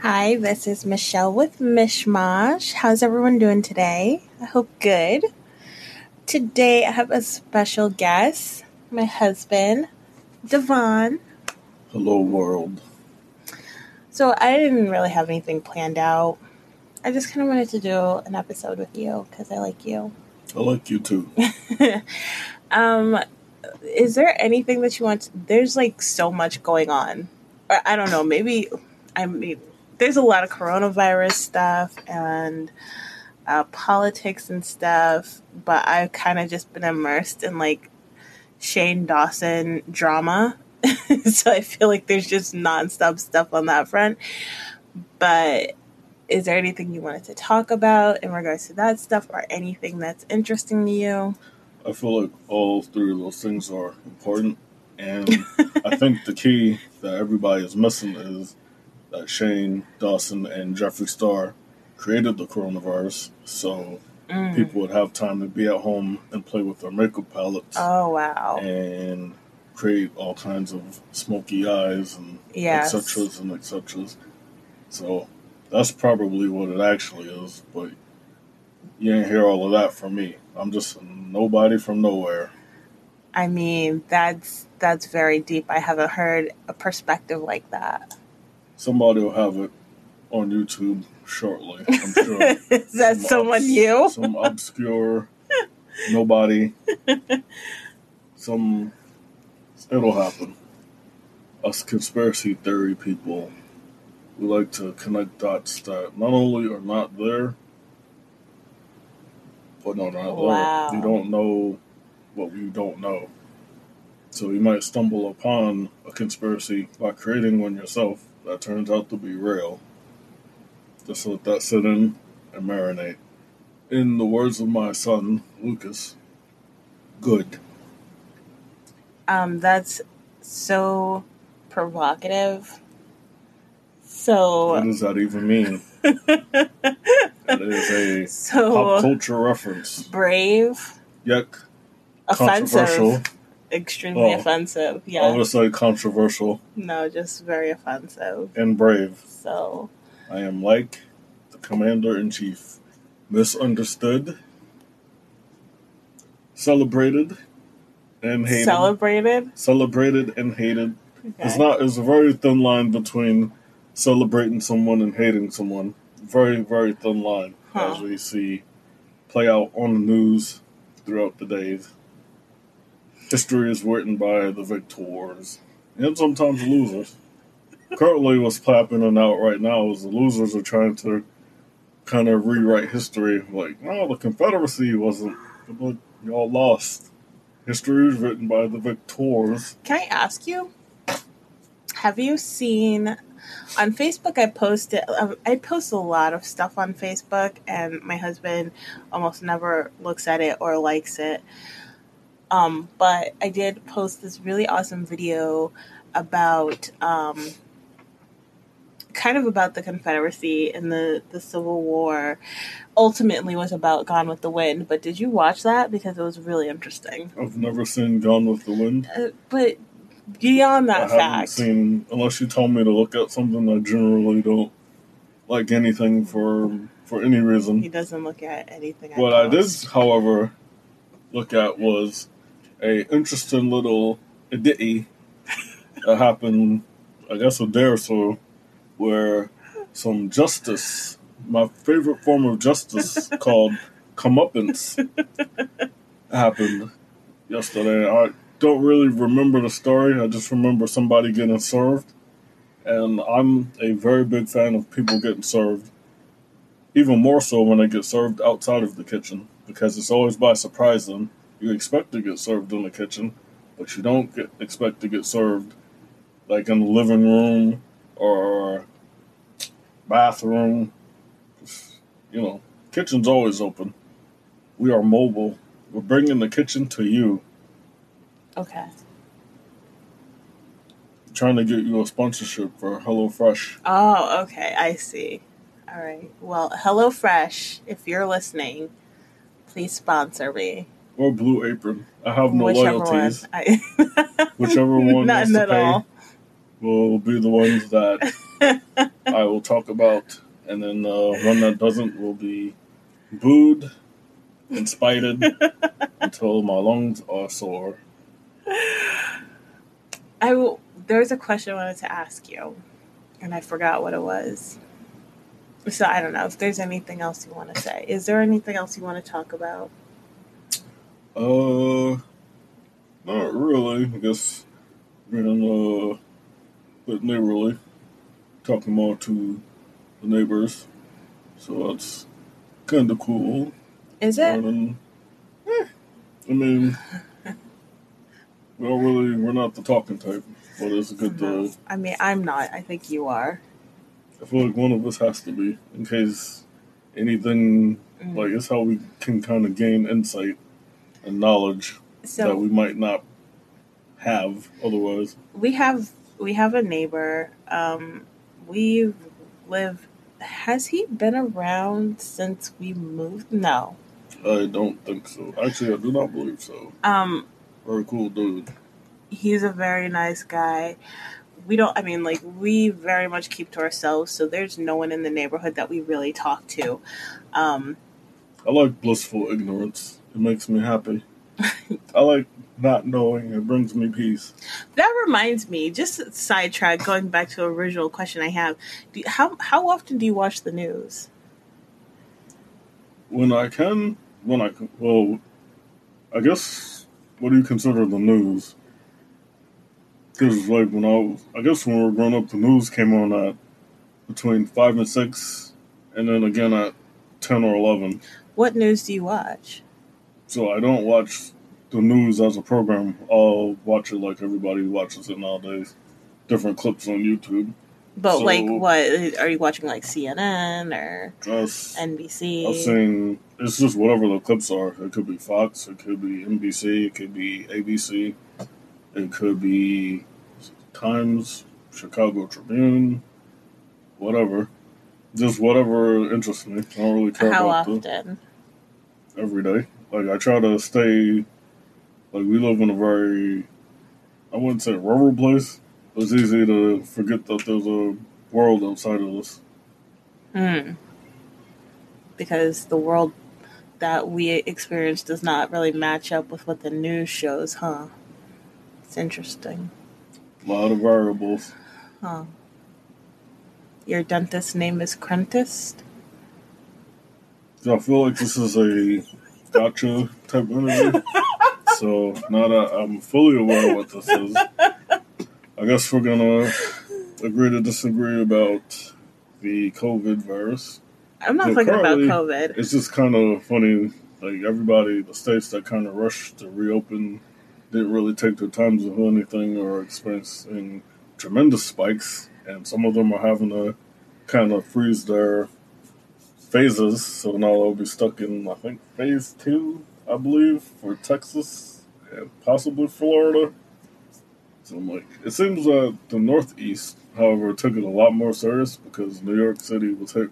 Hi, this is Michelle with Mishmash. How's everyone doing today? I hope good. Today I have a special guest, my husband, Devon. Hello, world. So I didn't really have anything planned out. I just kind of wanted to do an episode with you because I like you. I like you too. um, is there anything that you want? To, there's like so much going on. Or I don't know. Maybe I mean, there's a lot of coronavirus stuff and uh, politics and stuff, but I've kind of just been immersed in like Shane Dawson drama. so I feel like there's just nonstop stuff on that front. But is there anything you wanted to talk about in regards to that stuff or anything that's interesting to you? I feel like all three of those things are important. And I think the key that everybody is missing is that Shane Dawson and Jeffree Star created the coronavirus. So mm. people would have time to be at home and play with their makeup palettes. Oh, wow. And create all kinds of smoky eyes and yes. et cetera and et cetera. So that's probably what it actually is, but you ain't hear all of that from me. I'm just nobody from nowhere. I mean, that's that's very deep. I haven't heard a perspective like that. Somebody will have it on YouTube shortly. I'm sure. is that some someone obs- new? Some obscure nobody. some it'll happen. Us conspiracy theory people we like to connect dots that not only are not there, but no, not wow. there. You don't know what you don't know. So you might stumble upon a conspiracy by creating one yourself that turns out to be real. Just let that sit in and marinate. In the words of my son, Lucas, good. Um, that's so provocative so what does that even mean? that is a so, pop culture reference. Brave. Yuck. Offensive. Extremely oh, offensive. Yeah. I would say controversial. No, just very offensive. And brave. So I am like the commander in chief. Misunderstood. Celebrated and hated. Celebrated? Celebrated and hated. Okay. It's not it's a very thin line between celebrating someone and hating someone. Very, very thin line huh. as we see play out on the news throughout the days. History is written by the victors and sometimes losers. Currently, what's happening out right now is the losers are trying to kind of rewrite history. Like, no, the Confederacy wasn't, y'all lost. History is written by the victors. Can I ask you? Have you seen on Facebook, I posted. I post a lot of stuff on Facebook, and my husband almost never looks at it or likes it. Um, but I did post this really awesome video about um, kind of about the Confederacy and the the Civil War. Ultimately, was about Gone with the Wind. But did you watch that because it was really interesting? I've never seen Gone with the Wind. Uh, but beyond that I fact, seen unless you told me to look at something. I generally don't like anything for for any reason. He doesn't look at anything. what I did, however, look at was a interesting little ditty that happened, I guess, a day or so, where some justice, my favorite form of justice, called comeuppance, happened yesterday. I don't really remember the story. I just remember somebody getting served. And I'm a very big fan of people getting served. Even more so when they get served outside of the kitchen, because it's always by surprise them. You expect to get served in the kitchen, but you don't get, expect to get served like in the living room or bathroom. You know, kitchen's always open. We are mobile. We're bringing the kitchen to you Okay. Trying to get you a sponsorship for HelloFresh. Oh, okay. I see. All right. Well, HelloFresh, if you're listening, please sponsor me. Or Blue Apron. I have no Whichever loyalties. I... Whichever one None at pay all. will be the ones that I I will talk about, and then uh, one that doesn't will be booed and spited until my lungs are sore. I will. There's a question I wanted to ask you, and I forgot what it was. So I don't know if there's anything else you want to say. Is there anything else you want to talk about? Uh, not really. I guess being uh, bit neighborly, talking more to the neighbors, so that's kind of cool. Is it? And, I mean, we don't really, we're not the talking type, but it's a good to. I mean, I'm not. I think you are. I feel like one of us has to be, in case anything, Mm. like, it's how we can kind of gain insight and knowledge that we might not have otherwise. we have we have a neighbor. Um, we live. Has he been around since we moved? No. I don't think so. Actually, I do not believe so. Um, Very cool dude. he's a very nice guy. We don't. I mean, like we very much keep to ourselves. So there's no one in the neighborhood that we really talk to. Um, I like blissful ignorance. It makes me happy. I like not knowing. It brings me peace. that reminds me. Just sidetrack. Going back to the original question I have. How how often do you watch the news? When I can, when I can, well, I guess, what do you consider the news? Because, like, when I was, I guess when we were growing up, the news came on at between 5 and 6, and then again at 10 or 11. What news do you watch? So I don't watch the news as a program. I'll watch it like everybody watches it nowadays. Different clips on YouTube. But So- like, what are you watching? Like CNN or Just, NBC? I've seen, it's just whatever the clips are. It could be Fox, it could be NBC, it could be ABC, it could be Times, Chicago Tribune, whatever. Just whatever interests me. I don't really care How about the often? every day. Like I try to stay. Like we live in a very, I wouldn't say rural place. But it's easy to forget that there's a world outside of us. Hmm. Because the world that we experience does not really match up with what the news shows, huh? It's interesting. A lot of variables. Huh. Your dentist's name is Crentist? So I feel like this is a gotcha type interview. so now that I'm fully aware of what this is, I guess we're gonna agree to disagree about the COVID virus. I'm not thinking about COVID. It's just kind of funny. Like everybody, the states that kind of rushed to reopen didn't really take their time to do anything or experiencing tremendous spikes, and some of them are having to kind of freeze their phases. So now they'll be stuck in, I think, phase two, I believe, for Texas and possibly Florida. So I'm like, it seems that the Northeast, however, took it a lot more serious because New York City was hit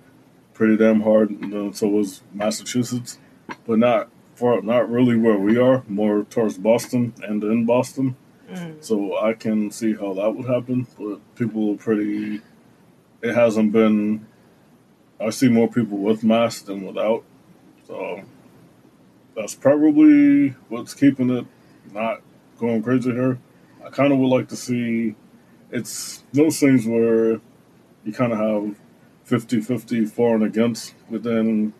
pretty damn hard, and then so was Massachusetts, but not for not really where we are, more towards Boston and in Boston. Mm. So I can see how that would happen, but people are pretty. It hasn't been. I see more people with masks than without, so that's probably what's keeping it not going crazy here. I kind of would like to see. It's those things where you kind of have 50 50 for and against, but then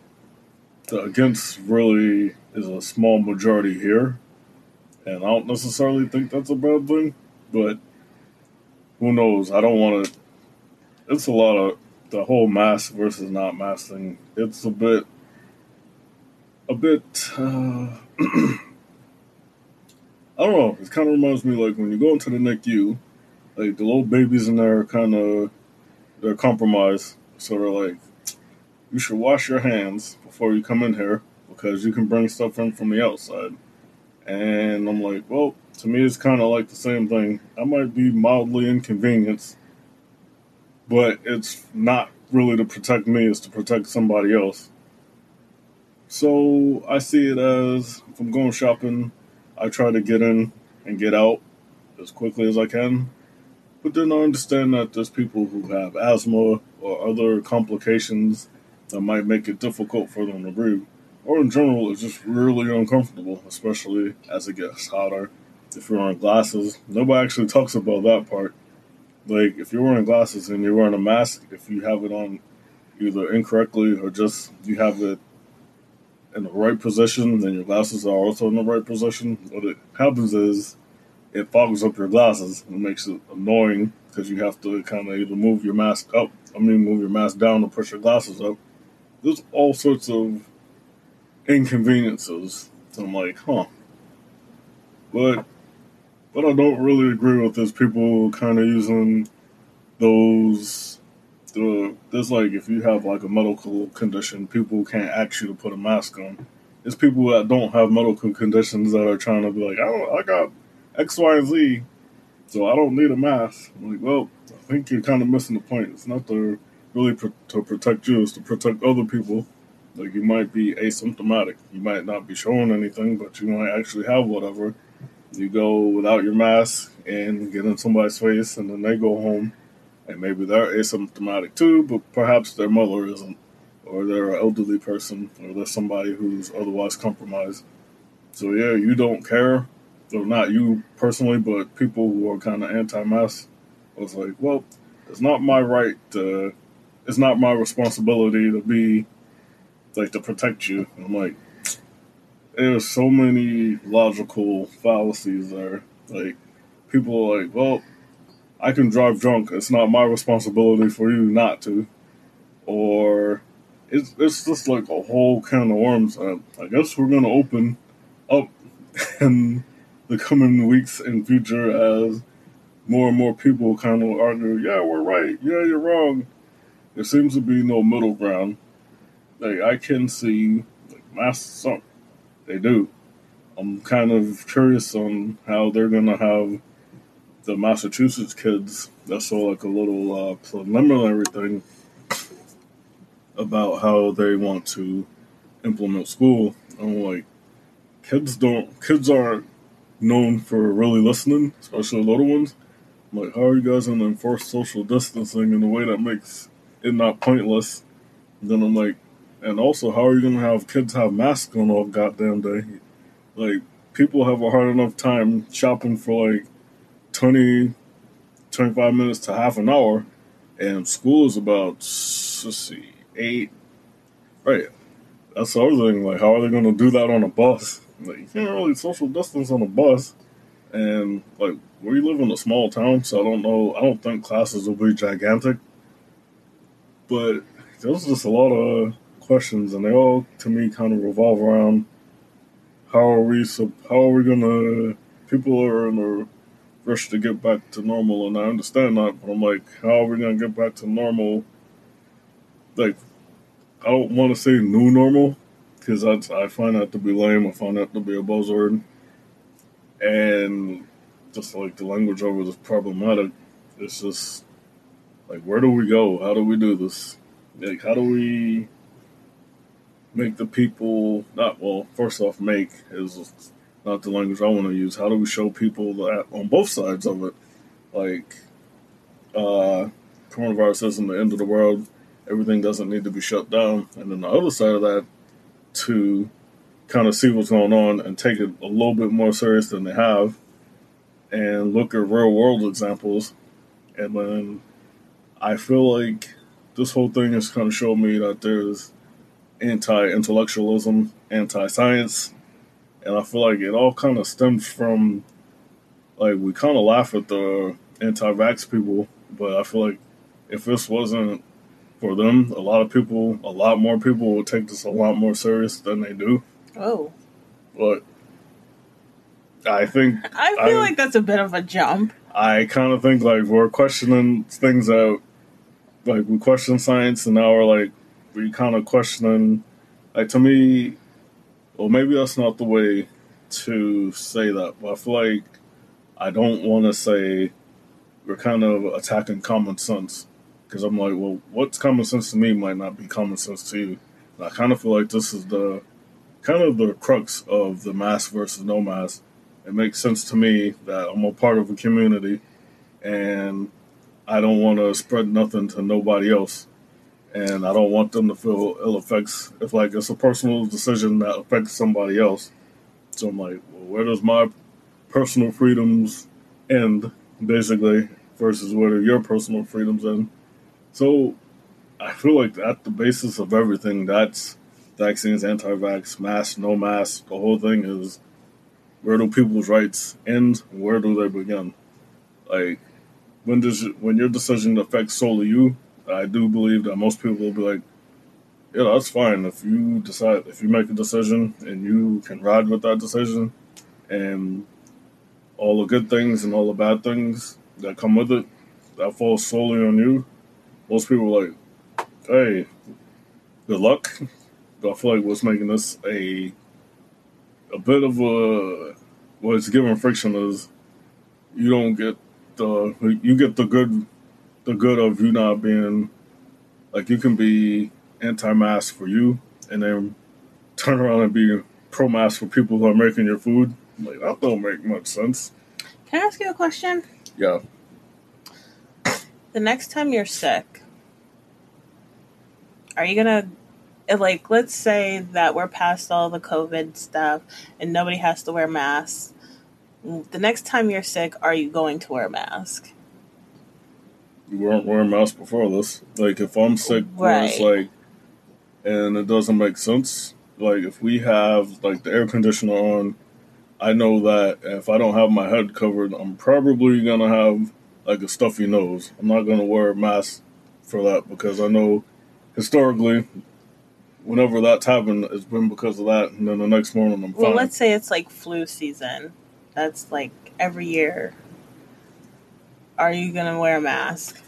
the against really is a small majority here. And I don't necessarily think that's a bad thing, but who knows? I don't want to. It's a lot of the whole mask versus not mask thing. It's a bit, a bit. Uh, I don't know. It kind of reminds me like when you go into the NICU, like the little babies in there, kind of they're compromised. So they're like, you should wash your hands before you come in here because you can bring stuff in from the outside. And I'm like, well, to me, it's kind of like the same thing. I might be mildly inconvenienced, but it's not really to protect me, it's to protect somebody else. So I see it as if I'm going shopping, I try to get in and get out as quickly as I can. But then I understand that there's people who have asthma or other complications that might make it difficult for them to breathe. Or in general, it's just really uncomfortable, especially as it gets hotter. If you're wearing glasses, nobody actually talks about that part. Like, if you're wearing glasses and you're wearing a mask, if you have it on either incorrectly or just you have it in the right position, then your glasses are also in the right position. What happens is it fogs up your glasses and makes it annoying because you have to kind of either move your mask up, I mean, move your mask down to push your glasses up. There's all sorts of inconveniences. So I'm like, huh. But what I don't really agree with is people kind of using those. The, there's like if you have like a medical condition, people can't ask you to put a mask on. It's people that don't have medical conditions that are trying to be like, I don't, I got X, Y, and Z, so I don't need a mask. I'm like, well, I think you're kind of missing the point. It's not to really to protect you; it's to protect other people. Like you might be asymptomatic, you might not be showing anything, but you might actually have whatever. You go without your mask and get in somebody's face, and then they go home, and maybe they're asymptomatic too, but perhaps their mother isn't, or they're an elderly person, or they're somebody who's otherwise compromised. So yeah, you don't care so not you personally, but people who are kind of anti-mask, I was like, well, it's not my right to, it's not my responsibility to be, like, to protect you. And I'm like, there's so many logical fallacies there. Like, people are like, well, I can drive drunk. It's not my responsibility for you not to. Or it's it's just like a whole can of worms. I, I guess we're gonna open up in the coming weeks and future as more and more people kind of argue, yeah, we're right, yeah, you're wrong. There seems to be no middle ground. Like I can see like masks up. They do. I'm kind of curious on how they're gonna have the Massachusetts kids. That's all like a little uh, preliminary thing about how they want to implement school. I'm like, kids don't, kids aren't known for really listening, especially little ones. I'm like, how are you guys going to enforce social distancing in a way that makes it not pointless? And then I'm like, and also, how are you to have kids have masks on all goddamn day? Like, people have a hard enough time shopping for like 20, 25 minutes to half an hour, and school is about, let's see, eight. Right. That's the other thing. Like, how are they to do that on a bus? Like you can't really social distance on a bus, and like we live in a small town, so I don't know. I don't think classes will be gigantic, but there's just a lot of questions, and they all to me kind of revolve around how are we so how are we gonna people are in a rush to get back to normal, and I understand that, but I'm like, how are we gonna get back to normal? Like, I don't want to say new normal because I find that to be lame. I find that to be a buzzword, and just like the language over is problematic. It's just like where do we go? How do we do this? Like how do we make the people not well? First off, make is not the language I want to use. How do we show people that on both sides of it, like uh, coronavirus isn't the end of the world. Everything doesn't need to be shut down, and then the other side of that to kind of see what's going on and take it a little bit more serious than they have and look at real world examples. And then I feel like this whole thing has kind of showed me that there's anti intellectualism, anti science, and I feel like it all kind of stems from like we kind of laugh at the anti vax people, but I feel like if this wasn't for them. A lot of people, a lot more people will take this a lot more serious than they do. Oh. But I think I feel I, like that's a bit of a jump. I kind of think like we're questioning things out. Like we question science, and now we're like we kind of questioning. Like to me, well, maybe that's not the way to say that, but I feel like I don't want to say we're kind of attacking common sense because I'm like, well, what's common sense to me might not be common sense to you. And I kind of feel like this is the kind of the crux of the mask versus no mask. It makes sense to me that I'm a part of a community, and I don't want to spread nothing to nobody else, and I don't want them to feel ill effects. If like it's a personal decision that affects somebody else, so I'm like, well, where does my personal freedoms end, basically, versus where do your personal freedoms end? So I feel like at the basis of everything, that's vaccines, anti-vax, mask, no mask. The whole thing is where do people's rights end? Where do they begin? Like when does when your decision affects solely you? I do believe that most people will be like, yeah, that's fine if you decide if you make a decision and you can ride with that decision, and all the good things and all the bad things that come with it, that falls solely on you. Most people are like, hey, good luck. But I feel like what's making this a a bit of a what's giving friction is you don't get the you get the good the good of you not being like you can be anti-mask for you and then turn around and be pro-mask for people who are making your food. Like that don't make much sense. Can I ask you a question? Yeah. The next time you're sick, are you gonna like let's say that we're past all the COVID stuff and nobody has to wear masks. The next time you're sick, are you going to wear a mask? You weren't wearing masks before this. Like if I'm sick, right. it's like, and it doesn't make sense. Like if we have like the air conditioner on, I know that if I don't have my head covered, I'm probably gonna have like a stuffy nose. I'm not gonna wear a mask for that because I know historically whenever that's happened, it's been because of that. And then the next morning, I'm fine. Well, let's say it's like flu season. That's like every year. Are you to wear a mask?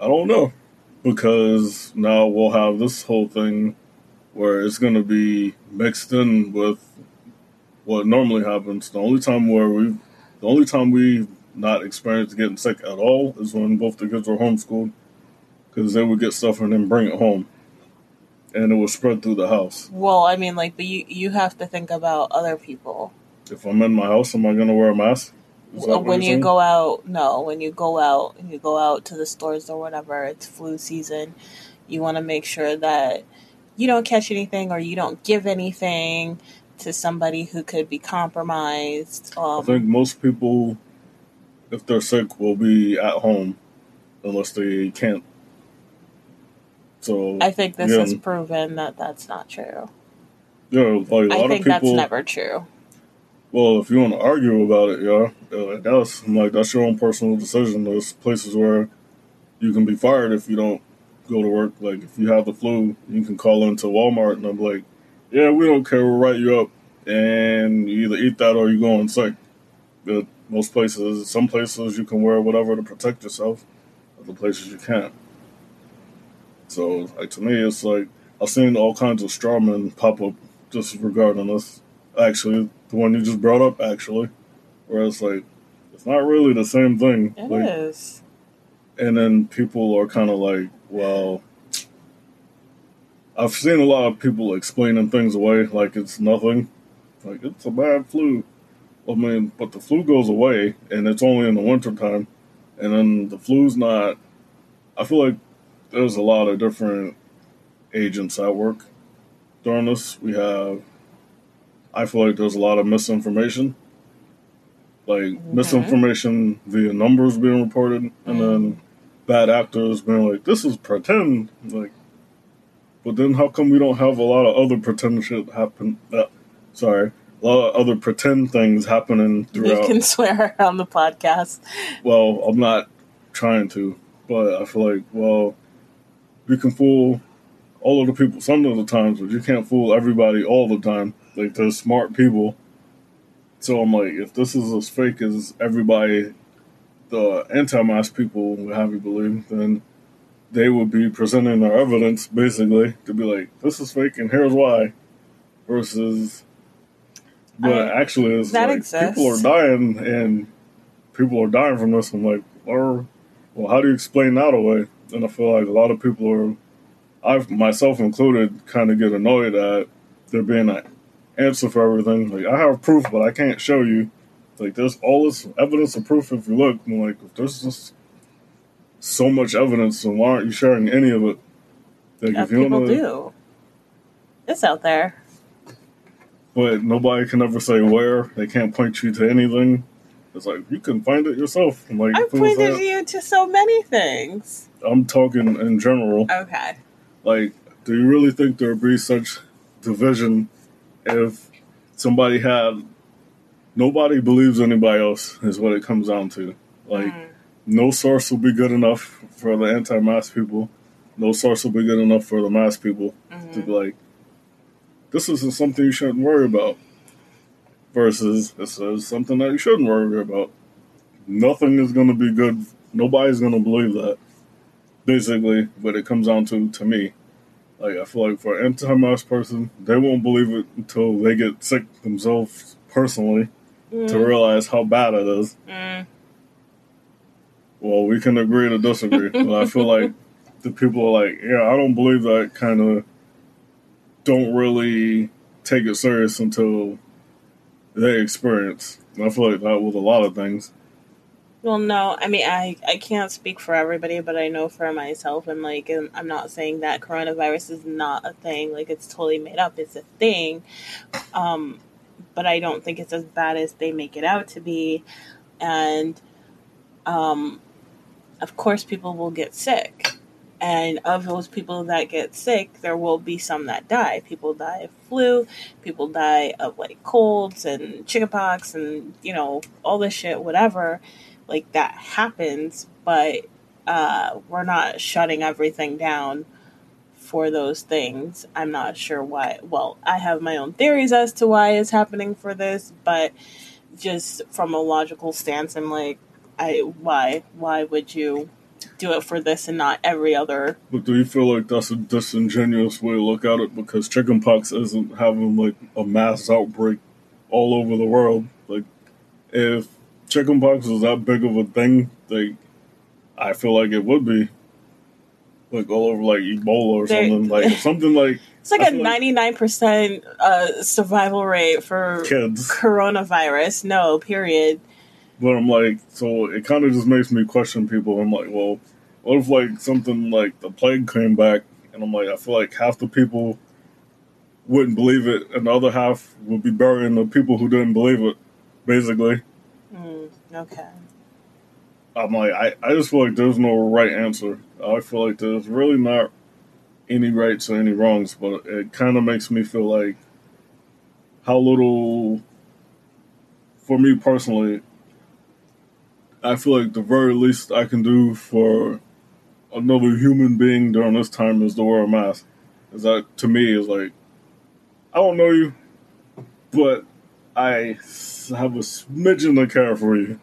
I don't know. Because now we'll have this whole thing where it's to be mixed in with what normally happens. The only time where we, the only time we not experienced getting sick at all is when both the kids were homeschooled, because they would get stuff and then bring it home and it was spread through the house. Well, I mean, like, but you you have to think about other people. If I'm in my house, am I going to wear a mask? When you saying? go out, no. When you go out and you go out to the stores or whatever, it's flu season. You want to make sure that you don't catch anything or you don't give anything to somebody who could be compromised. Um, I think most people, if they're sick, will be at home unless they can't so I think this yeah. has proven that that's not true. Yeah, like a I lot think of people, that's never true. Well, if you want to argue about it, yeah, uh, I guess I'm like that's your own personal decision. There's places where you can be fired if you don't go to work. Like if you have the flu, you can call into Walmart and I'm like, yeah, we don't care. We'll write you up, and you either eat that or you go on sick. But most places, some places you can wear whatever to protect yourself. Other places you can't. So, like to me, it's like I've seen all kinds of strawmen pop up just regarding this. Actually, the one you just brought up, actually, where it's like it's not really the same thing. It like, is. And then people are kind of like, well, I've seen a lot of people explaining things away like it's nothing, like it's a bad flu. I mean, but the flu goes away, and it's only in the wintertime, and then the flu's not. I feel like there's a lot of different agents at work during this. We have, I feel like there's a lot of misinformation, like mm-hmm. misinformation via numbers being reported, mm-hmm. and then mm. bad actors being like, "This is pretend." Like, but then how come we don't have a lot of other pretend shit happen? Uh, sorry, a lot of other pretend things happening throughout. You can swear on the podcast. Well, I'm not trying to, but I feel like, well, you can fool all of the people some of the times, but you can't fool everybody all the time. Like there's smart people. So I'm like, if this is as fake as everybody, the anti-mask people would have you believe, then they would be presenting their evidence basically to be like, this is fake and here's why. Versus, but I, actually, it's like exists. people are dying and people are dying from this. I'm like, well, well, how do you explain that away? and I feel like a lot of people are, I've myself included, kind of get annoyed at there being an answer for everything. Like I have proof, but I can't show you. Like there's all this evidence of proof if you look. I'm like if there's just so much evidence, and why aren't you sharing any of it? Like, Yeah, if you people wanna- do. It's out there. but nobody can ever say where. They can't point you to anything. It's like you can find it yourself. I'm like, I pointed you to so many things. I'm talking in general. Okay. Like, do you really think there would be such division if somebody had nobody believes anybody else? Is what it comes down to. Like, Mm. no source will be good enough for the anti-mask people. No source will be good enough for the mask people to be like, this isn't something you shouldn't worry about. Versus this is something that you shouldn't worry about. Nothing is going to be good. Nobody's going to believe that. Basically, what it comes down to, to me, like I feel like for an anti-mask person, they won't believe it until they get sick themselves personally to realize how bad it is. Mm. Well, we can agree to disagree. but I feel like the people are like, yeah, I don't believe that kind of don't really take it serious until they experience. And I feel like that with a lot of things. Well, no, I mean, I, I can't speak for everybody, but I know for myself, and like, I'm not saying that coronavirus is not a thing. Like, it's totally made up. It's a thing. Um, but I don't think it's as bad as they make it out to be. And, um, of course, people will get sick. And of those people that get sick, there will be some that die. People die of flu, people die of like colds and chickenpox and, you know, all this shit, whatever like that happens, but uh, we're not shutting everything down for those things. I'm not sure why. Well, I have my own theories as to why it's happening for this, but just from a logical stance, I'm like, I why why would you do it for this and not every other? But do you feel like that's a disingenuous way to look at it? Because chickenpox isn't having like a mass outbreak all over the world. Like, if chickenpox was that big of a thing, like, I feel like it would be. Like all over like Ebola or They- something. Like something like It's like I a feel like- 99% uh, survival rate for kids. coronavirus. No, period. But I'm like, so it kind of just makes me question people. I'm like, well, what if like something like the plague came back, and I'm like, I feel like half the people wouldn't believe it, and the other half would be burying the people who didn't believe it. Basically, Mm, okay. I'm like, I, I just feel like there's no right answer. I feel like there's really not any rights or any wrongs, but it kind of makes me feel like how little, for me personally, I feel like the very least I can do for another human being during this time is to wear a mask. Is that to me is like, I don't know you, but I have a smidgen of care for you.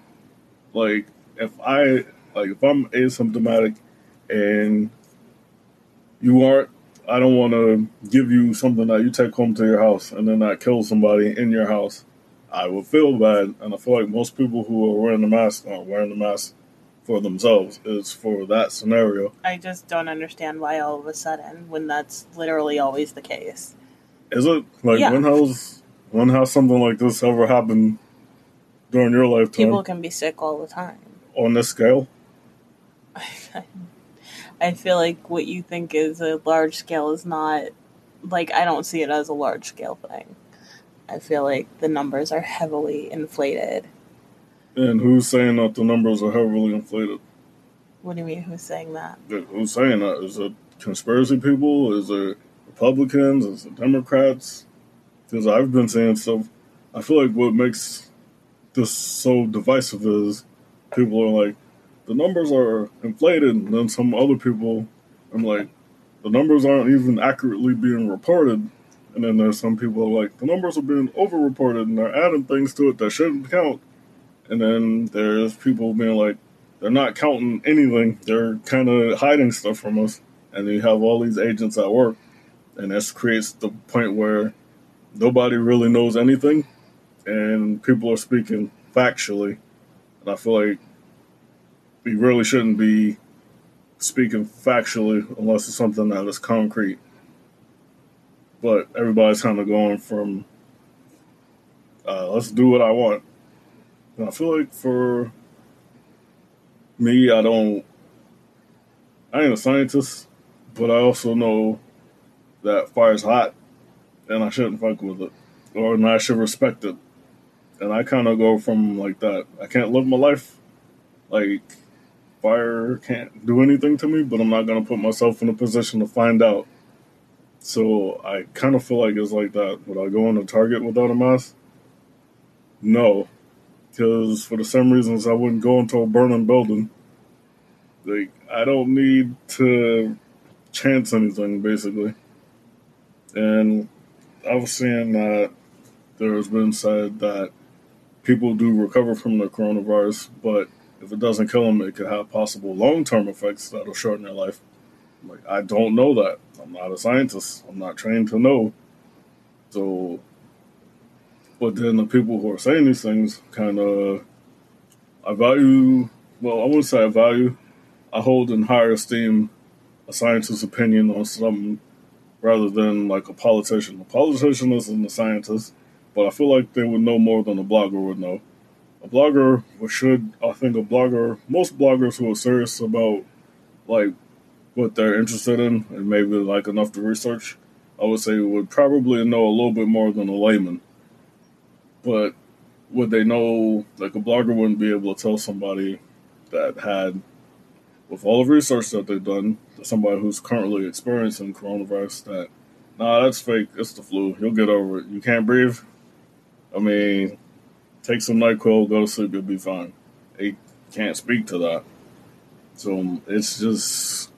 Like if I like if I'm asymptomatic and you aren't, I don't want to give you something that you take home to your house and then that kill somebody in your house. I would feel bad, and I feel like most people who are wearing the mask aren't wearing the mask for themselves. It's for that scenario. I just don't understand why all of a sudden, when that's literally always the case. Is it like Yeah. when has when has something like this ever happened during your lifetime People can be sick all the time. on this scale? I feel like what you think is a large scale is not, like, I don't see it as a large scale thing. I feel like the numbers are heavily inflated. And who's saying that the numbers are heavily inflated? What do you mean, who's saying that? Who's saying that? Is it conspiracy people? Is it Republicans? Is it Democrats? Because I've been saying stuff. I feel like what makes this so divisive is people are like, the numbers are inflated, and then some other people, I'm like, the numbers aren't even accurately being reported. And then there's some people are like, the numbers are being overreported, and they're adding things to it that shouldn't count. And then there's people being like, they're not counting anything. They're kind of hiding stuff from us. And you have all these agents at work. And this creates the point where nobody really knows anything. And people are speaking factually. And I feel like we really shouldn't be speaking factually unless it's something that is concrete. But everybody's kind of going from, uh, let's do what I want. And I feel like for me, I don't I ain't a scientist, but I also know that fire's hot, and I shouldn't fuck with it, or and I should respect it. And I kind of go from like that. I can't live my life like fire can't do anything to me, but I'm not gonna put myself in a position to find out. So I kind of feel like it's like that. Would I go into Target without a mask? No, because for the same reasons I wouldn't go into a burning building. Like I don't need to chance anything basically. And I was seeing that there has been said that people do recover from the coronavirus, but if it doesn't kill them, it could have possible long term effects that'll shorten their life. Like I don't know that. I'm not a scientist. I'm not trained to know. So, but then the people who are saying these things kind of, I value. Well, I wouldn't say I value. I hold in higher esteem a scientist's opinion on something rather than like a politician. A politician isn't a scientist, but I feel like they would know more than a blogger would know. A blogger should, I think, a blogger, most bloggers who are serious about like what they're interested in and maybe like enough to research, I would say would probably know a little bit more than a layman. But would they know, like a blogger wouldn't be able to tell somebody that had, with all the research that they've done, somebody who's currently experiencing coronavirus that, nah, that's fake, it's the flu, you'll get over it. You can't breathe. I mean, take some NyQuil, go to sleep, you'll be fine. They can't speak to that. So um, it's just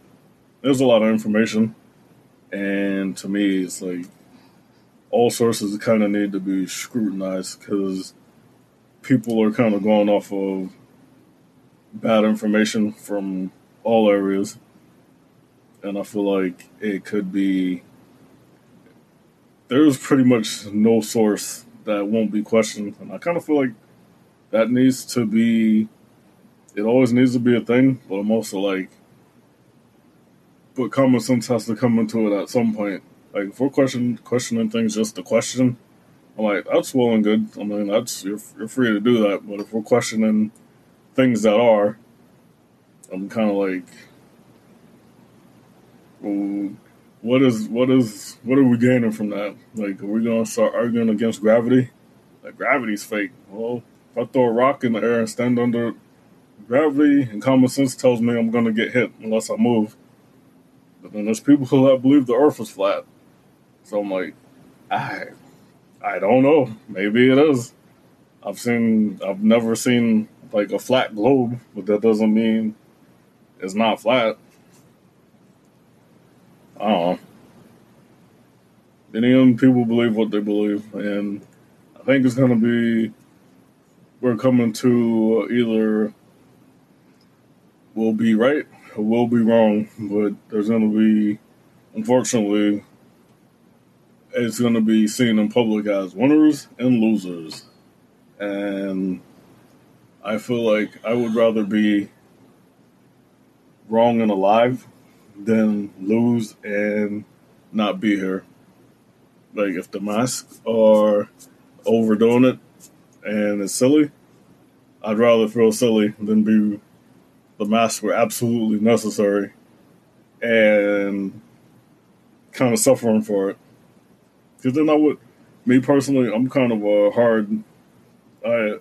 there's a lot of information, and to me, it's like all sources kind of need to be scrutinized because people are kind of going off of bad information from all areas, and I feel like it could be there's pretty much no source that won't be questioned, and I kind of feel like that needs to be. It always needs to be a thing, but I'm also like but common sense has to come into it at some point. Like if we're question, questioning things just to question, I'm like that's well and good. I mean that's you're you're free to do that. But if we're questioning things that are, I'm kind of like, well, what is what is what are we gaining from that? Like, are we gonna start arguing against gravity? Like gravity's fake. Well, if I throw a rock in the air and stand under gravity, and common sense tells me I'm gonna get hit unless I move. But then there's people who believe the Earth is flat. So I'm like, I, I don't know. Maybe it is. I've seen, I've never seen like a flat globe, but that doesn't mean it's not flat. I don't know. Many people believe what they believe, and I think it's to be we're coming to either we'll be right or we'll be wrong, but there's to be, unfortunately, it's to be seen in public as winners and losers. And I feel like I would rather be wrong and alive than lose and not be here. Like, if the masks are overdoing it and it's silly, I'd rather feel silly than be the masks were absolutely necessary and kind of suffering for it. Because then I would, me personally, I'm kind of a hard, I,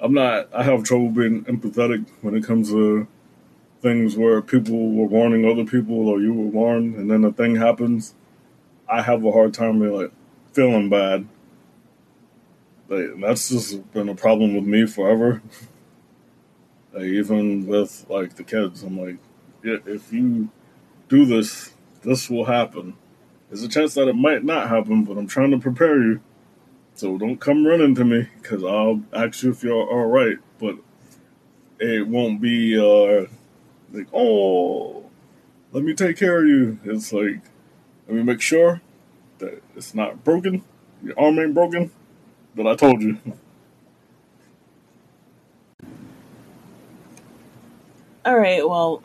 I'm not, I have trouble being empathetic when it comes to things where people were warning other people or you were warned and then the thing happens. I have a hard time being like feeling bad. Like, that's just been a problem with me forever. Like, even with like the kids, I'm like, if you do this, this will happen. There's a chance that it might not happen, but I'm trying to prepare you. So don't come running to me because I'll ask you if you're all right. But it won't be uh, like, oh, let me take care of you. It's like, let me make sure that it's not broken. Your arm ain't broken. But I told you. All right. Well,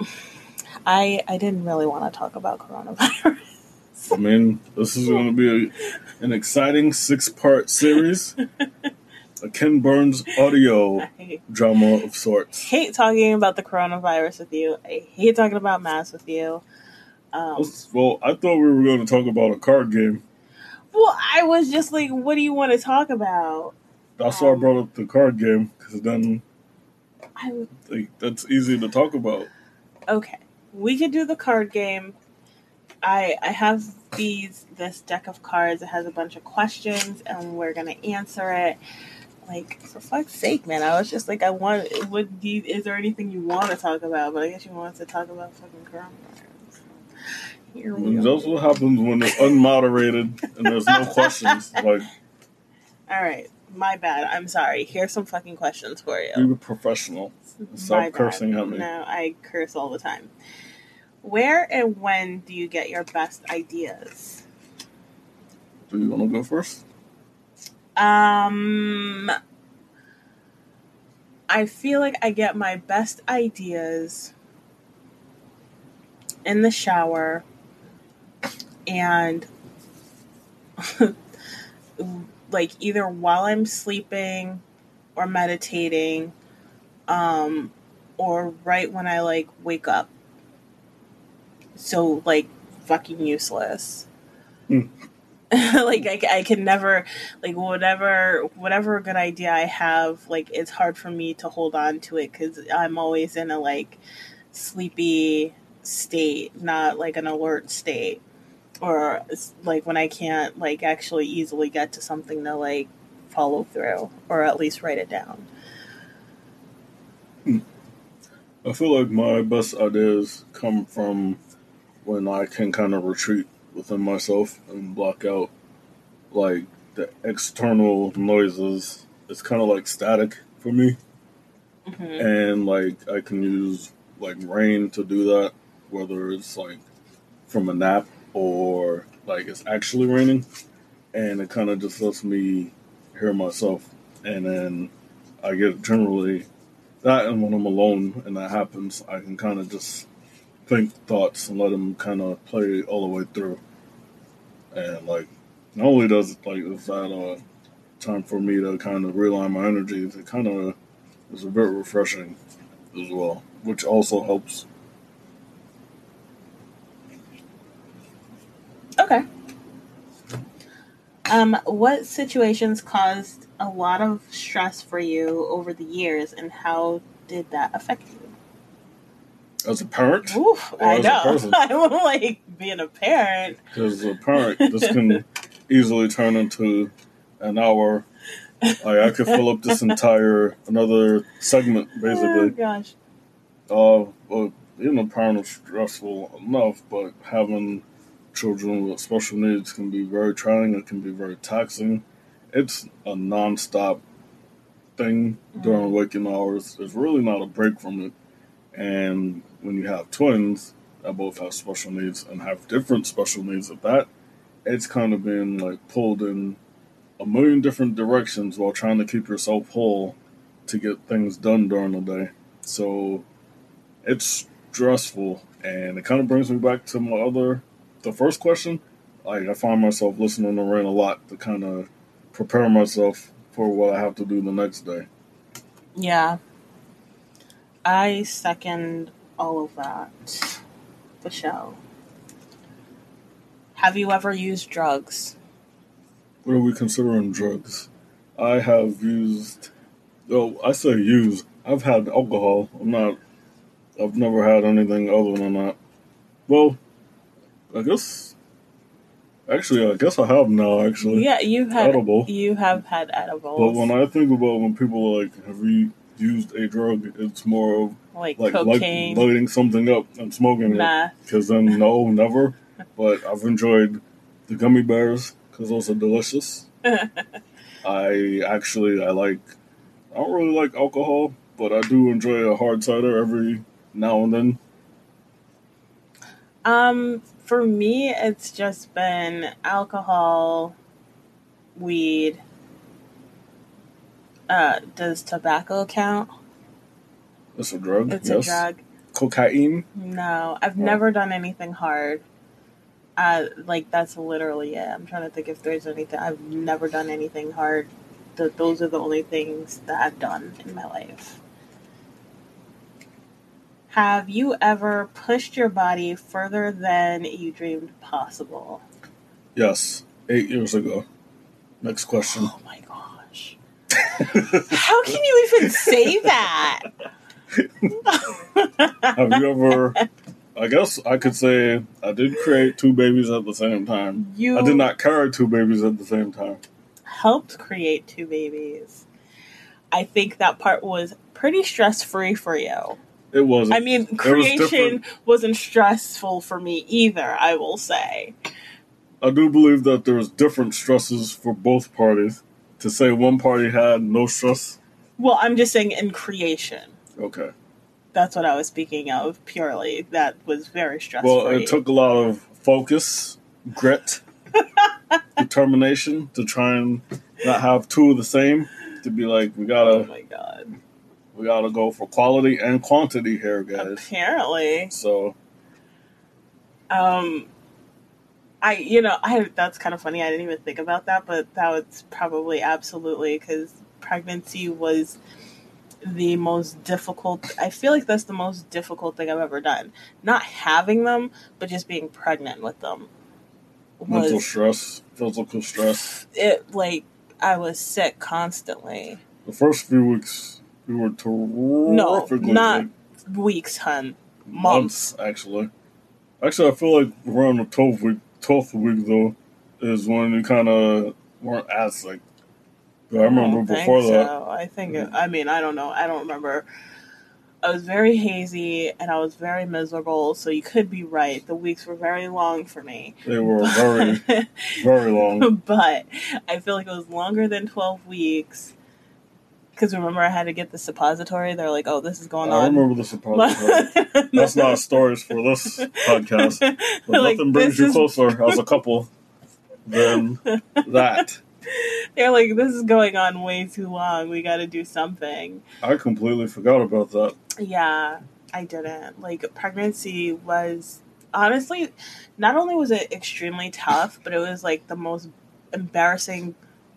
I I didn't really want to talk about coronavirus. I mean, this is going to be a, an exciting six part series. a Ken Burns audio drama of sorts. hate talking about the coronavirus with you. I hate talking about masks with you. Um, Well, I thought we were going to talk about a card game. well, I was just like, what do you want to talk about? That's why I Um, brought up the card game because then I like, that's easy to talk about. okay. We could do the card game. I I have these this deck of cards It has a bunch of questions and we're gonna answer it. Like for fuck's sake, man! I was just like, I want. Do you, is there anything you want to talk about? But I guess you want to talk about fucking coronavirus. Here we And go. that's what happens when it's unmoderated and there's no questions. Like, All right, my bad. I'm sorry. Here's some fucking questions for be You're a professional. Stop cursing at me. No, I curse all the time. Where and when do you get your best ideas? Do you want to go first? Um, I feel like I get my best ideas in the shower and like either while I'm sleeping or meditating um or right when I like wake up. So like fucking useless. Hmm. like I, I can never like whatever whatever good idea I have like it's hard for me to hold on to it cuz I'm always in a like sleepy state, not like an alert state or like when I can't like actually easily get to something to like follow through or at least write it down. I feel like my best ideas come from when I can kind of retreat within myself and block out like the external noises. It's kind of like static for me, hmm and like I can use like rain to do that, whether it's like from a nap or like it's actually raining, and it kind of just lets me hear myself, and then I get generally that, and when I'm alone and that happens, I can kind of just think thoughts and let them kind of play all the way through, and like not only does it like is that uh time for me to kind of realign my energies, it kind of is a bit refreshing as well, which also helps. Okay. Um, what situations caused a lot of stress for you over the years, and how did that affect you? As a parent, Oof, I know. I don't like being a parent. because as a parent, this can easily turn into an hour. Like I could fill up this entire another segment basically. Oh gosh. Uh, but being a parent is stressful enough, but having children with special needs can be very trying. It can be very taxing. It's a non-stop thing during waking hours. There's really not a break from it. And when you have twins that both have special needs and have different special needs at that, it's kind of been like pulled in a million different directions while trying to keep yourself whole to get things done during the day. So it's stressful and it kind of brings me back to my other the first question like i find myself listening to rain a lot to kind of prepare myself for what i have to do the next day Yeah. I second all of that. Show. Have you ever used drugs? what are we considering drugs i have used oh i say use i've had alcohol i'm not i've never had anything other than that well i guess actually i guess i have now actually Yeah, you've had edible you have had edibles. But when I think about when people are like have you used a drug, it's more of like, like like cocaine, lighting something up and smoking it. Because then no, never. But I've enjoyed the gummy bears because those are delicious. I actually I like I don't really like alcohol, but I do enjoy a hard cider every now and then. Um, for me, it's just been alcohol, weed. Uh, does tobacco count? It's a drug. It's yes. a drug. Cocaine. No, I've Oh. never done anything hard. Uh, like that's literally it. I'm trying to think if there's anything. I've never done anything hard. th- those are the only things that I've done in my life. Have you ever pushed your body further than you dreamed possible? Yes, eight years ago. Next question. Oh my gosh. How can you even say that? Have you ever? I guess I could say I did create two babies at the same time. You I did not carry two babies at the same time. helped create two babies. I think that part was pretty stress free for you. It wasn't. I mean, creation different. wasn't stressful for me either, I will say. I do believe that there was different stresses for both parties. To say one party had no stress, Well, I'm just saying in creation. Okay. That's what I was speaking of purely. That was very stressful. Well, it took a lot of focus, grit, determination to try and not have two of the same. To be like, we gotta, Oh my god. we gotta go for quality and quantity here, guys. Apparently. So Um I you know, I that's kind of funny. I didn't even think about that, but that was probably absolutely cuz pregnancy was the most difficult. I feel like that's the most difficult thing I've ever done. Not having them, but just being pregnant with them. mental stress, physical stress. it like I was sick constantly. The first few weeks, we were terrifically No, not sick. Weeks, hun. months actually. Actually, I feel like around the twelfth week, twelfth week though, is when you kind of weren't as sick. But I remember think before that. So. I think. It, I mean, I don't know. I don't remember. I was very hazy and I was very miserable. So you could be right. The weeks were very long for me. They were very, very long. but I feel like it was longer than twelve weeks. Because remember, I had to get the suppository. They're like, "Oh, this is going I on." I remember the suppository. That's not stories for this podcast. But Like, nothing brings you is- closer as a couple than that. They're like, "This is going on way too long. We got to do something." I completely forgot about that. Yeah, I didn't. Like pregnancy was honestly not only was it extremely tough, but it was like the most embarrassing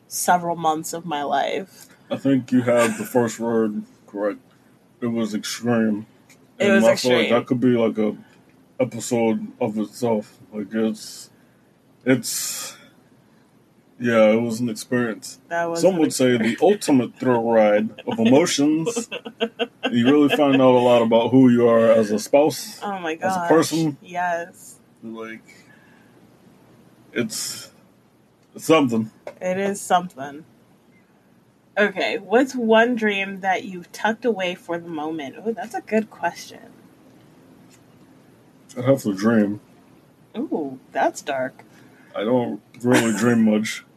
several months of my life. I think you had the first word correct. It was extreme. It was I feel like extreme. that could be like a episode of itself. Like it's, it's, yeah, it was an experience. That was Some would say the ultimate thrill ride of emotions. you really find out a lot about who you are as a spouse. Oh my as a person. Yes. Like, it's, it's something. It is something. Okay, what's one dream that you've tucked away for the moment? Oh, that's a good question. I have to dream. Ooh, that's dark. I don't really dream much.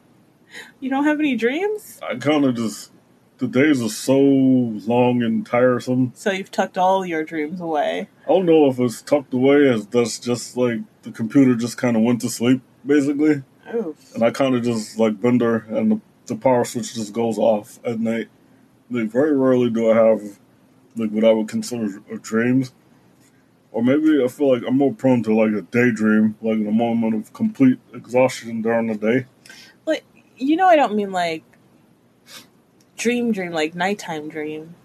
You don't have any dreams? I kind of just the days are so long and tiresome. So you've tucked all your dreams away. I don't know if it's tucked away as that's just like the computer just kind of went to sleep basically, Oof. and I kind of just like bender, and the, the power switch just goes off at night. Like very rarely do I have like what I would consider a dreams. Or maybe I feel like I'm more prone to like a daydream, like in a moment of complete exhaustion during the day. Like, you know, I don't mean like dream, dream, like nighttime dream.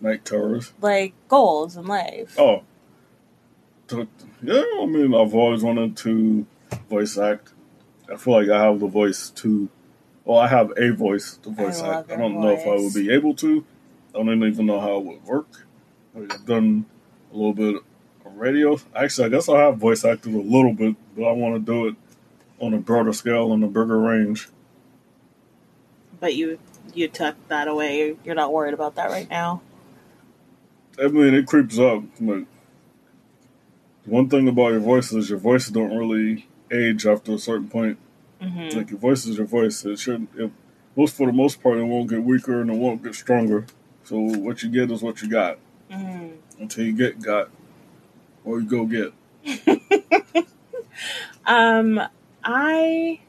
Night terrors. Like goals in life. Oh. Yeah, I mean, I've always wanted to voice act. I feel like I have the voice to. Well, I have a voice to voice I act. I don't know if I would be able to. I don't even know how it would work. I've done a little bit radio. Actually, I guess I have voice acted a little bit, but I want to do it on a broader scale and a bigger range. But you you tucked that away. You're not worried about that right now. I mean, it creeps up. Like, one thing about your voice is your voice don't really age after a certain point. hmm Like your voice is your voice. It shouldn't. It, most for the most part, it won't get weaker and it won't get stronger. So what you get is what you got hmm until you get got, or go get. Um, I.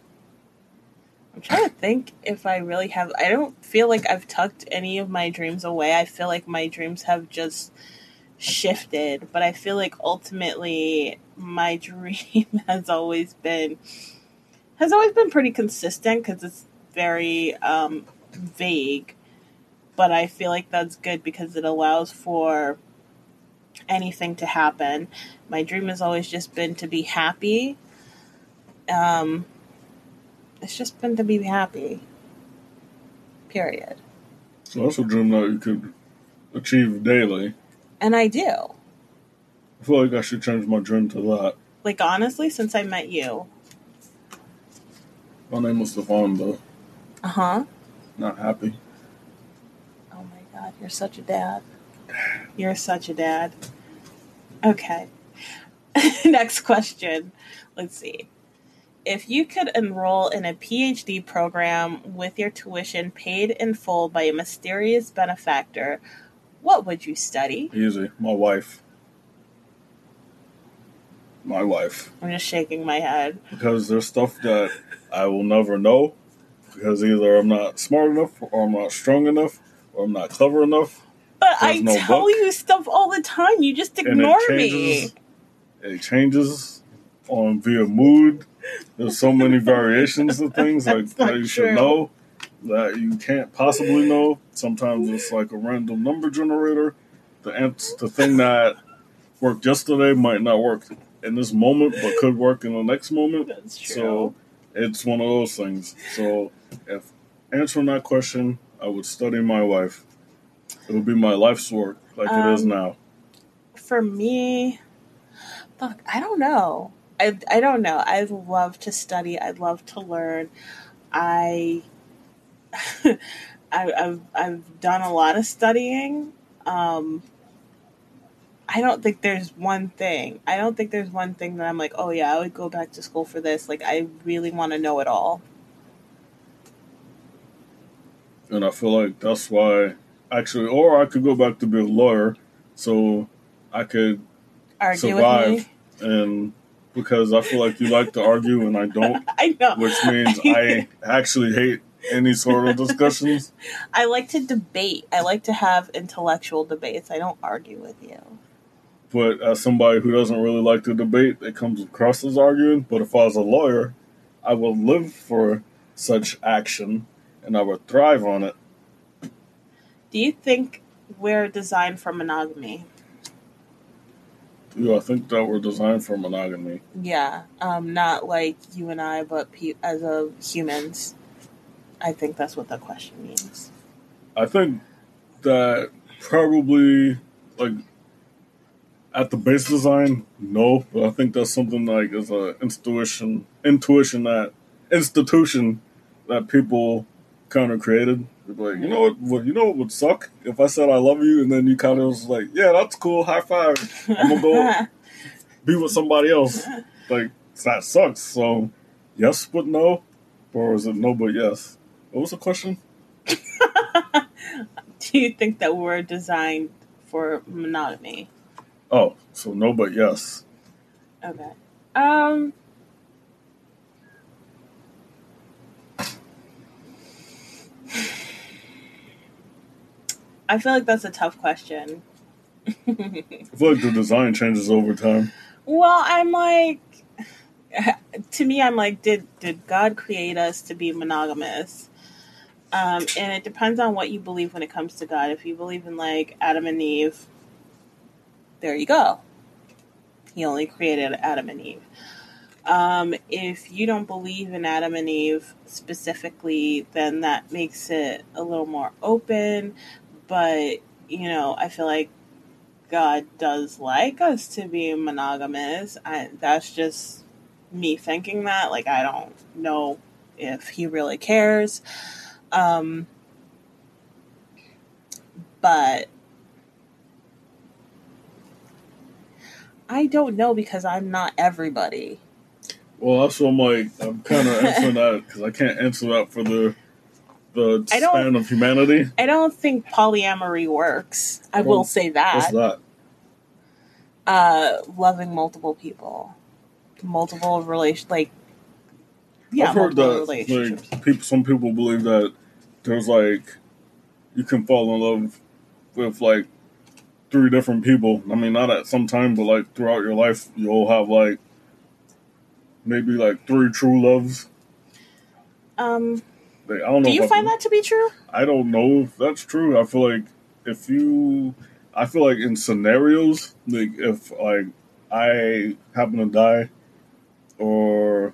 I'm trying to think if I really have. I don't feel like I've tucked any of my dreams away. I feel like my dreams have just shifted, but I feel like ultimately my dream has always been has always been pretty consistent because it's very um vague, but I feel like that's good because it allows for anything to happen. My dream has always just been to be happy. Um, it's just been to be happy. Period. So that's a dream that you could achieve daily. And I do. I feel like I should change my dream to that. Like, honestly, since I met you. My name was Devon, though. Uh huh. Not happy. Oh my god, you're such a dad. You're such a dad. Okay. Next question. Let's see. If you could enroll in a PhD program with your tuition paid in full by a mysterious benefactor, what would you study? Easy. My wife. My wife. I'm just shaking my head. Because there's stuff that I will never know. Because either I'm not smart enough, or I'm not strong enough, or I'm not clever enough. But There's I no tell book. you stuff all the time. You just And ignore it me. It changes on via mood. There's so many variations of things like That's not that you should true. know that you can't possibly know. Sometimes it's like a random number generator. The ans- the thing that worked yesterday might not work in this moment, but could work in the next moment. That's true. So it's one of those things. So if answering that question, I would study my wife. It would be my life's work, like it is Um, now. for me, fuck, I don't know. I, I don't know. I love to study. I love to learn. I, I I've I've done a lot of studying. Um, I don't think there's one thing. I don't think there's one thing that I'm like, oh yeah, I would go back to school for this. Like I really want to know it all. And I feel like that's why, actually, or I could go back to be a lawyer, so I could Argue survive. And because I feel like you like to argue and I don't, I know. which means I actually hate any sort of discussions. I like to debate. I like to have intellectual debates. I don't argue with you. But as somebody who doesn't really like to debate, it comes across as arguing. But if I was a lawyer, I would live for such action and I would thrive on it. Do you think we're designed for monogamy? Do I think that we're designed for monogamy? Yeah, um, not like you and I, but pe- as of humans. I think that's what the question means. I think that probably like at the base design, no, but I think that's something like as a intuition, intuition that institution that people kind of created. Like you know what, what you know what would suck if I said I love you and then you kind of was like, yeah, that's cool, high five, I'm gonna go be with somebody else. Like that sucks. So yes, but no, or is it no but yes? What was the question? Do you think that we're designed for monogamy? Oh, so no, but yes. Okay. Um. I feel like that's a tough question. I feel like the design changes over time. Well, I'm like, to me, I'm like, did did God create us to be monogamous? Um, and it depends on what you believe when it comes to God. If you believe in like Adam and Eve, there you go. He only created Adam and Eve. Um, if you don't believe in Adam and Eve specifically, then that makes it a little more open. But you know, I feel like God does like us to be monogamous. I, that's just me thinking that. Like, I don't know if he really cares. Um, but I don't know because I'm not everybody. Well, that's what I'm like. I'm kind of answering that because I can't answer that for the the I don't- span of humanity. I don't think polyamory works. I will Well, say What's that. that? Uh, loving multiple people, multiple relation, like yeah, I've heard that like people, some people believe that there's like you can fall in love with like three different people. I mean, not at some time, but like throughout your life, you'll have like maybe like three true loves Um, like, I don't know. Do you if I find that to be true? I don't know if that's true. I feel like if you, I feel like in scenarios, like if like I happen to die, or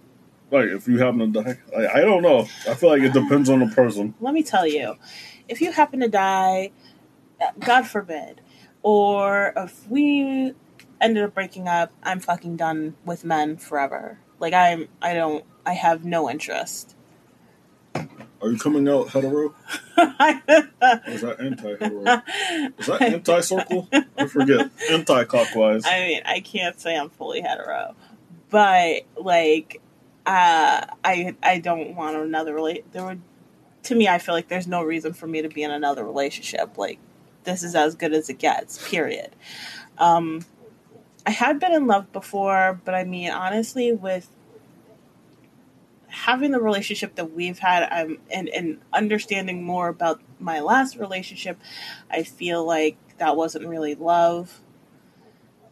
like if you happen to die, like, I don't know. I feel like it depends on the person. Let me tell you, if you happen to die, God forbid, or if we ended up breaking up, I'm fucking done with men forever. Like I'm, I don't, I have no interest. Are you coming out hetero? Is that anti-hetero? Is that anti-circle? I forget. Anti-clockwise. I mean, I can't say I'm fully hetero, but like, uh, I I don't want another relate. There would, to me, I feel like there's no reason for me to be in another relationship. Like, this is as good as it gets. Period. Um, I had been in love before, but I mean, honestly, with having the relationship that we've had, I'm and and understanding more about my last relationship, I feel like that wasn't really love.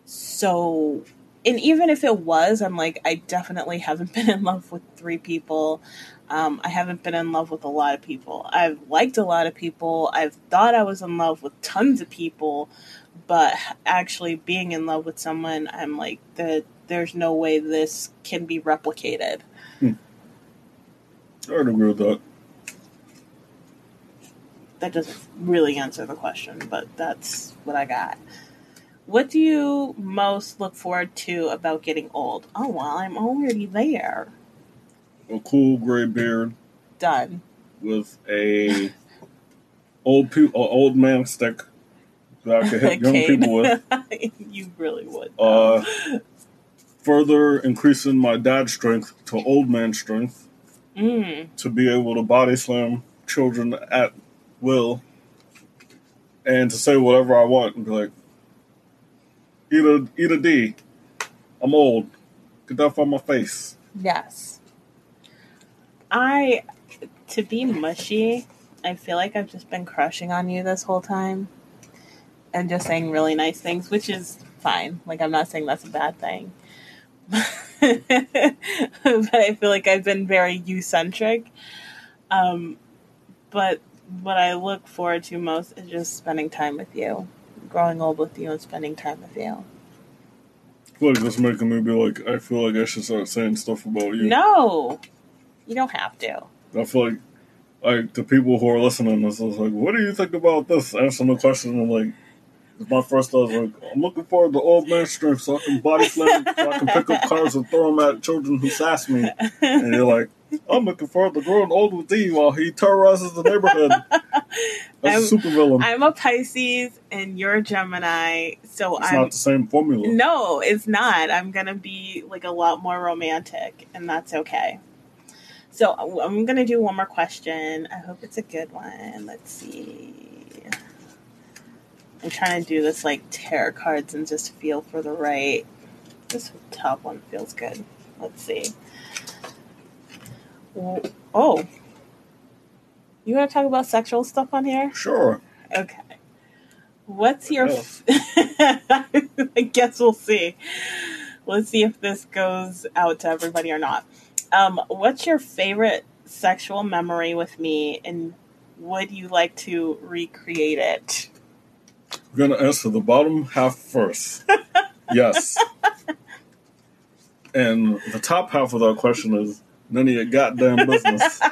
So, and even if it was, I'm like, I definitely haven't been in love with three people. Um, I haven't been in love with a lot of people. I've liked a lot of people. I've thought I was in love with tons of people, but actually being in love with someone, I'm like, the, there's no way this can be replicated. I would agree with that. That doesn't really answer the question, but that's what I got. What do you most look forward to about getting old? Oh, well, I'm already there. A cool gray beard Done. with a old pe- old man stick that I could hit young people with. you really would. Uh, further increasing my dad's strength to old man strength mm. to be able to body slam children at will and to say whatever I want and be like, eat a, eat a D. I'm old. Get that from my face. Yes. I, to be mushy, I feel like I've just been crushing on you this whole time and just saying really nice things, which is fine. Like, I'm not saying that's a bad thing. but I feel like I've been very you centric. Um, but what I look forward to most is just spending time with you, growing old with you, and spending time with you. I feel like this making me be like, I feel like I should start saying stuff about you. No, you don't have to. I feel like, like the people who are listening to this is like, what do you think about this? Answering the question, I'm like, my first thought like, I'm looking forward to old man strength so I can body slam, so I can pick up cars and throw them at children who sass me. And you're like, I'm looking forward to growing old with D while he terrorizes the neighborhood. That's I'm- a super villain. I'm a Pisces and you're a Gemini, so It's I'm not the same formula. no, it's not. I'm gonna be like a lot more romantic, and that's okay. So I'm gonna do one more question. I hope it's a good one. Let's see. I'm trying to do this like tarot cards and just feel for the right. This top one feels good. Let's see. Oh, you want to talk about sexual stuff on here? Sure. Okay. What's your? Yes. I guess we'll see. Let's see if this goes out to everybody or not. Um, what's your favorite sexual memory with me, and would you like to recreate it? We're going to answer the bottom half first. yes. And the top half of that question is none of your goddamn business.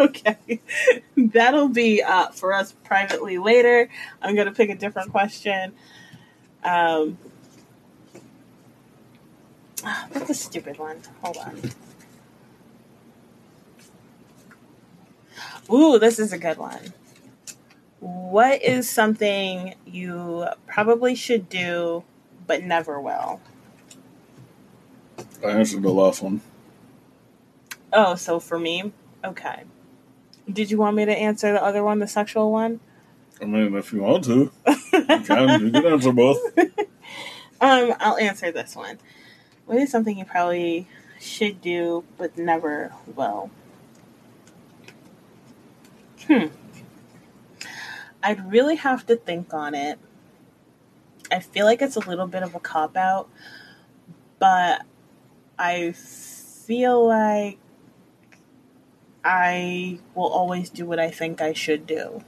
Okay, that'll be uh, for us privately later. I'm gonna pick a different question. Um, that's a stupid one. Hold on. Ooh, this is a good one. What is something you probably should do but never will? I answered the last one. Oh, so for me, okay. Did you want me to answer the other one, the sexual one? I mean, if you want to, you can. You can answer both. Um, I'll answer this one. What is something you probably should do but never will? Hmm. I'd really have to think on it. I feel like it's a little bit of a cop out, but I feel like I will always do what I think I should do.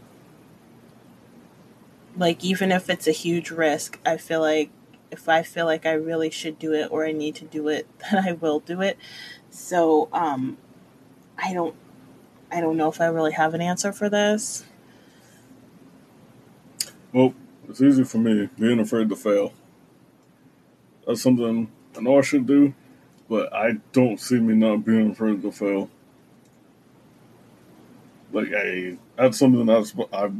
Like, even if it's a huge risk, I feel like if I feel like I really should do it or I need to do it, then I will do it. So, um, I don't, I don't know if I really have an answer for this. Well, it's easy for me being afraid to fail. That's something I know I should do, but I don't see me not being afraid to fail. Like I, that's something that's I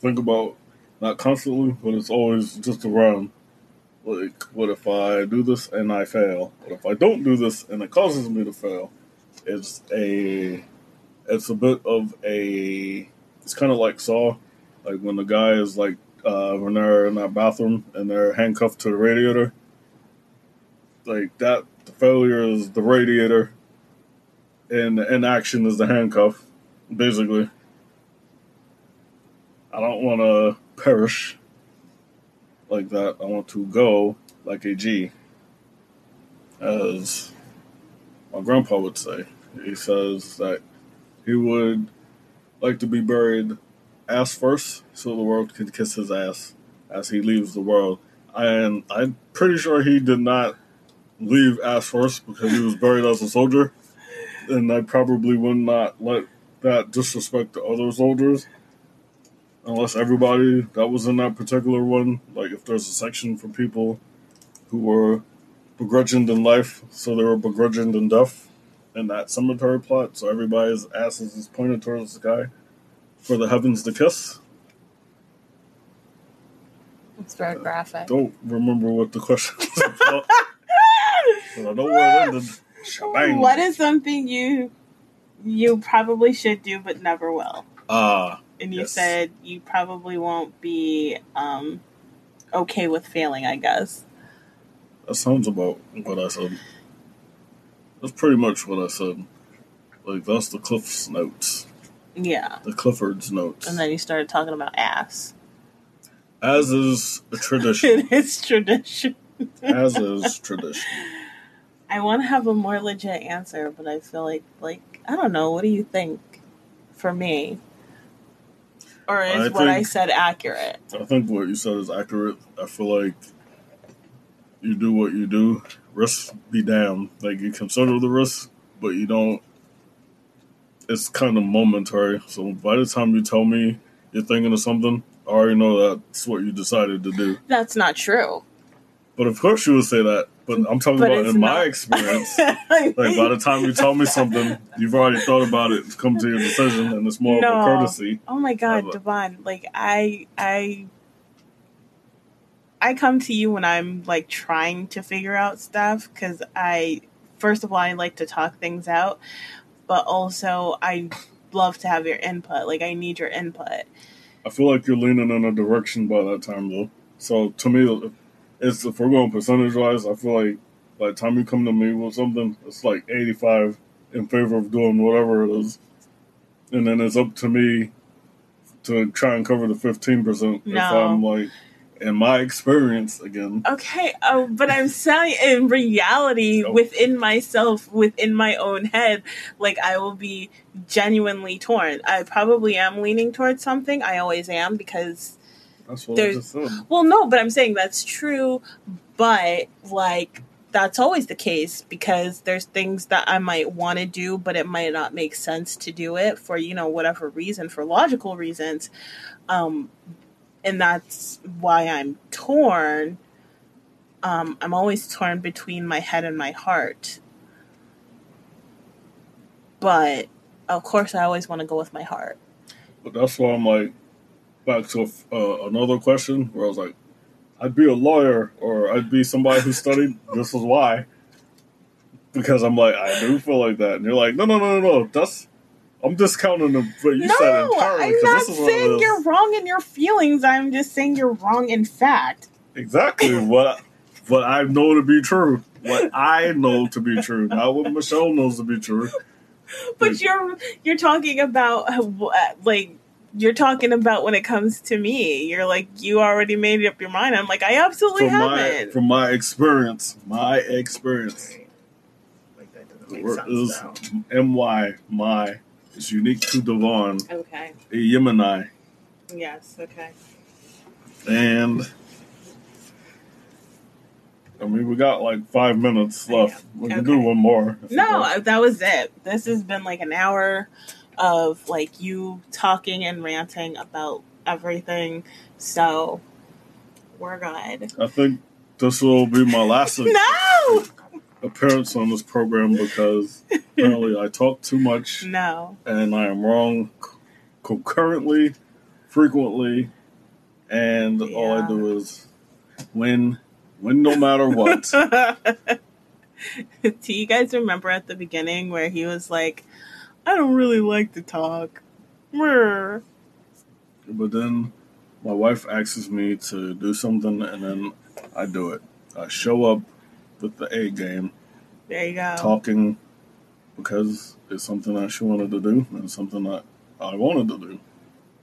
think about not constantly, but it's always just around. Like, what if I do this and I fail? What if I don't do this and it causes me to fail? It's a, it's a bit of a, it's kind of like Saw, like when the guy is like uh, when they're in that bathroom and they're handcuffed to the radiator. Like that, the failure is the radiator, and the inaction is the handcuff, basically. I don't want to perish like that. I want to go like a G, as my grandpa would say. He says that he would like to be buried ass first so the world can kiss his ass as he leaves the world. And I'm pretty sure he did not leave ass first because he was buried as a soldier. And I probably would not let that disrespect the other soldiers. Unless everybody that was in that particular one, like if there's a section for people who were begrudged in life, so they were begrudged in death in that cemetery plot, so everybody's asses is pointed towards the sky for the heavens to kiss. It's very graphic. Don't remember what the question was about. but I know where it ended. Shebang. What is something you you probably should do but never will? Ah, And you Yes. said you probably won't be um, okay with failing. I guess. that sounds about what I said. That's pretty much what I said. Like that's the Cliff's notes, Yeah. the Clifford's notes. And then you started talking about ass. As is a tradition. it is tradition. As is tradition. I want to have a more legit answer, but I feel like, like I don't know. What do you think? For me, or is I what I said accurate? I think what you said is accurate. I feel like you do what you do. Risk be damned. Like you consider the risk, but you don't. It's kind of momentary. So by the time you tell me you're thinking of something, I already know that's what you decided to do. That's not true. But of course you would say that. But I'm talking But about in my experience. Like by the time you tell me something, you've already thought about it, it's come to your decision, and it's more of No. a courtesy. Oh my god. Devon! Like I, I, I come to you when I'm like trying to figure out stuff because I, first of all, I like to talk things out, but also I love to have your input. Like I need your input. I feel like you're leaning in a direction by that time, though. So to me, it's if we're going percentage wise, I feel like by the time you come to me with something, it's like 85 in favor of doing whatever it is, and then it's up to me to try and cover the 15 percent if No. I'm like, in my experience, again. Okay, uh, but I'm saying in reality, Oh. within myself, within my own head, like I will be genuinely torn. I probably am leaning towards something. I always am because That's what I There's-. Well, no, but I'm saying that's true, but like that's always the case because there's things that I might want to do, but it might not make sense to do it for, you know, whatever reason, for logical reasons. Um, and that's why I'm torn. Um, I'm always torn between my head and my heart. But of course, I always want to go with my heart. But that's why I'm like, back to uh, another question where I was like, I'd be a lawyer or I'd be somebody who studied. this is why. Because I'm like, I do feel like that. And you're like, no, no, no, no, no. That's, I'm discounting the, what you no, said entirely. I'm not saying you're wrong in your feelings. I'm just saying you're wrong in fact. Exactly what, what I know to be true. What I know to be true. Not what Michelle knows to be true. But you're you're talking about uh, like you're talking about when it comes to me. You're like you already made up your mind. I'm like I absolutely From haven't. from my experience. My experience. Like that doesn't word sense, is. M Y my. It's unique to Devon, Okay. a Yemeni, Yes. Okay. and I mean we got like five minutes left. We can do Okay. one more. if you No, that was it. This has been like an hour of like you talking and ranting about everything. So we're good. I think this will be my last one. No. Appearance on this program because apparently I talk too much No. and I am wrong concurrently, frequently, and all I do is win, win no matter what. Do you guys remember at the beginning where he was like, I don't really like to talk? But then my wife asks me to do something, and then I do it. I show up with the A game, There you go. talking because it's something that she wanted to do and something that I wanted to do.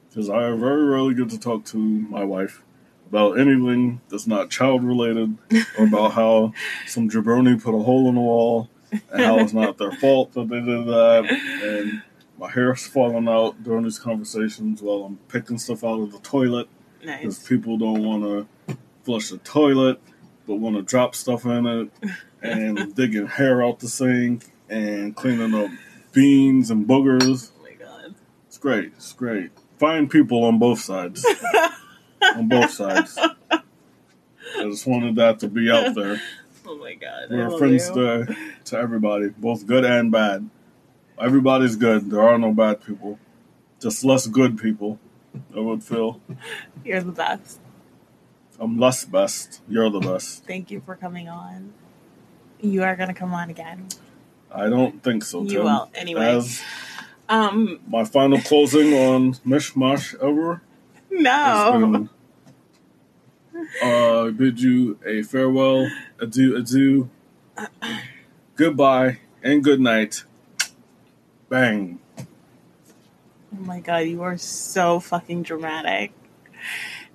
Because I very rarely get to talk to my wife about anything that's not child related or about how some jabroni put a hole in the wall and how it's not their fault that they did that and my hair's falling out during these conversations while I'm picking stuff out of the toilet because Nice. people don't want to flush the toilet but want to drop stuff in it and digging hair out the sink and cleaning up beans and boogers. Oh my god. It's great. It's great. Fine people on both sides. on both sides. I just wanted that to be out there. Oh my god. We're friends you. to, to everybody, both good and bad. Everybody's good. There are no bad people. Just less good people. I would feel. You're the best. I'm less best. You're the best. Thank you for coming on. You are gonna come on again. I don't think so, Tim. You will. Anyway. As Um my final closing on Mishmash ever no. been uh, bid you a farewell, adieu, adieu, goodbye, and good night. Bang. Oh my god, you are so fucking dramatic.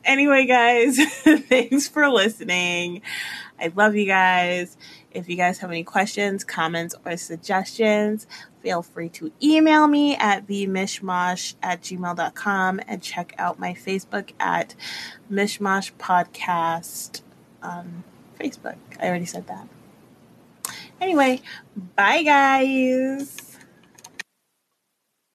Anyway, guys, thanks for listening. I love you guys. If you guys have any questions, comments, or suggestions, feel free to email me at themishmash at gmail.com and check out my Facebook at Mishmash Podcast on Facebook. I already said that. Anyway, bye guys.